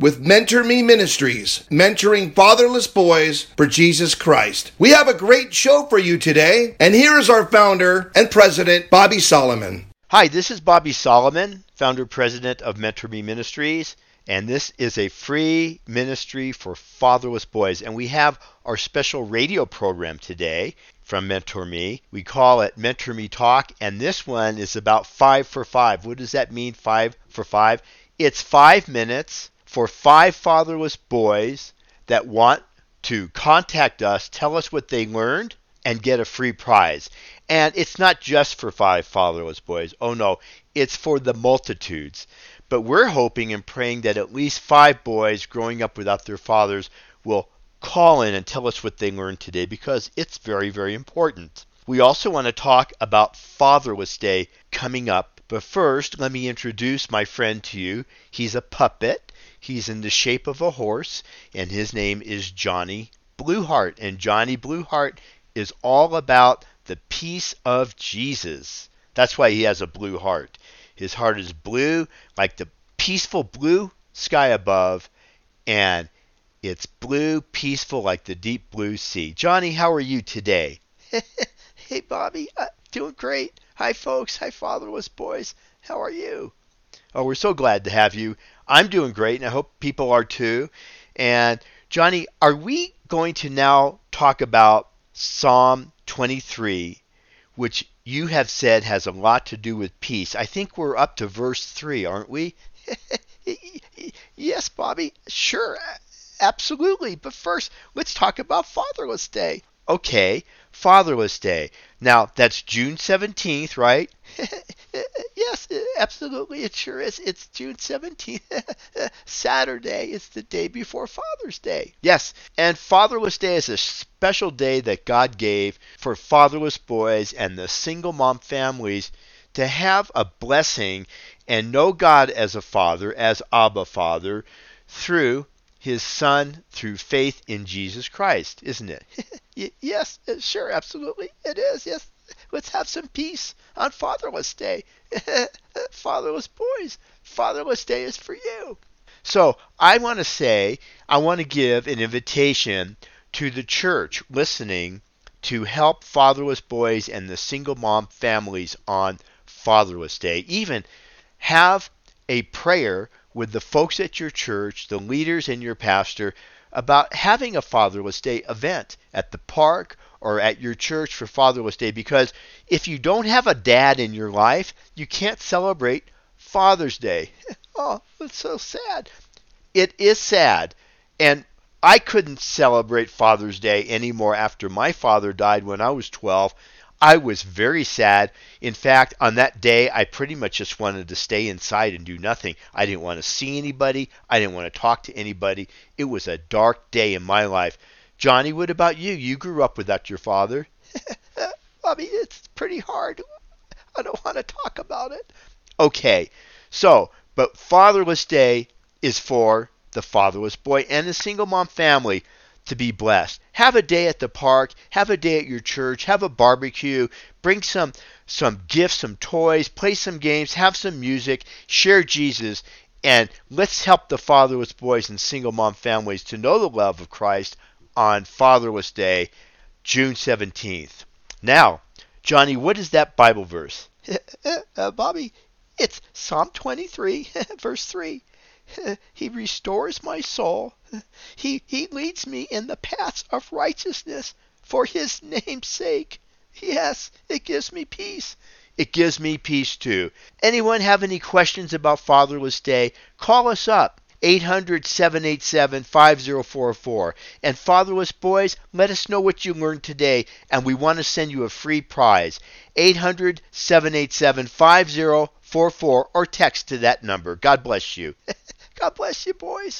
with Mentor Me Ministries, mentoring fatherless boys for Jesus Christ. We have a great show for you today, and here is our founder and president, Bobby Solomon. Hi, this is Bobby Solomon, founder president of Mentor Me Ministries, and this is a free ministry for fatherless boys. And we have our special radio program today from Mentor Me. We call it Mentor Me Talk, and this one is about five for five. What does that mean, five for five? It's five minutes for five fatherless boys that want to contact us, tell us what they learned, and get a free prize. And it's not just for five fatherless boys. Oh no, it's for the multitudes. But we're hoping and praying that at least five boys growing up without their fathers will call in and tell us what they learned today because it's very, very important. We also want to talk about Fatherless Day coming up. But first, let me introduce my friend to you. He's a puppet. He's in the shape of a horse, and his name is Johnny Blueheart. And Johnny Blueheart is all about the peace of Jesus. That's why he has a blue heart. His heart is blue, like the peaceful blue sky above, and it's blue, peaceful, like the deep blue sea. Johnny, how are you today? hey, Bobby, uh, doing great. Hi, folks. Hi, fatherless boys. How are you? Oh, we're so glad to have you. I'm doing great, and I hope people are too. And Johnny, are we going to now talk about Psalm 23, which you have said has a lot to do with peace? I think we're up to verse 3, aren't we? yes, Bobby. Sure. Absolutely. But first, let's talk about Fatherless Day. Okay, Fatherless Day. Now, that's June 17th, right? yes, absolutely. It sure is. It's June 17th. Saturday. It's the day before Father's Day. Yes, and Fatherless Day is a special day that God gave for fatherless boys and the single mom families to have a blessing and know God as a father, as Abba Father, through his son through faith in Jesus Christ, isn't it? yes, uh, sure, absolutely. It is. Yes. Let's have some peace on Fatherless Day. fatherless boys, Fatherless Day is for you. So, I want to say, I want to give an invitation to the church listening to help fatherless boys and the single mom families on Fatherless Day. Even have a prayer with the folks at your church, the leaders and your pastor, about having a Fatherless Day event at the park or at your church for Fatherless Day because if you don't have a dad in your life, you can't celebrate Father's Day. oh, that's so sad. It is sad. And I couldn't celebrate Father's Day anymore after my father died when I was 12 I was very sad. In fact, on that day, I pretty much just wanted to stay inside and do nothing. I didn't want to see anybody. I didn't want to talk to anybody. It was a dark day in my life. Johnny, what about you? You grew up without your father. Bobby, it's pretty hard. I don't want to talk about it. Okay, so, but Fatherless Day is for the fatherless boy and the single mom family to be blessed. Have a day at the park, have a day at your church, have a barbecue, bring some some gifts, some toys, play some games, have some music, share Jesus, and let's help the fatherless boys and single mom families to know the love of Christ on Fatherless Day, June 17th. Now, Johnny, what is that Bible verse? uh, Bobby, it's Psalm 23, verse 3. He restores my soul. He, he leads me in the paths of righteousness for his name's sake. Yes, it gives me peace. It gives me peace too. Anyone have any questions about Fatherless Day? Call us up. 800 787 5044. And fatherless boys, let us know what you learned today, and we want to send you a free prize. 800 787 5044 or text to that number. God bless you. God bless you, boys.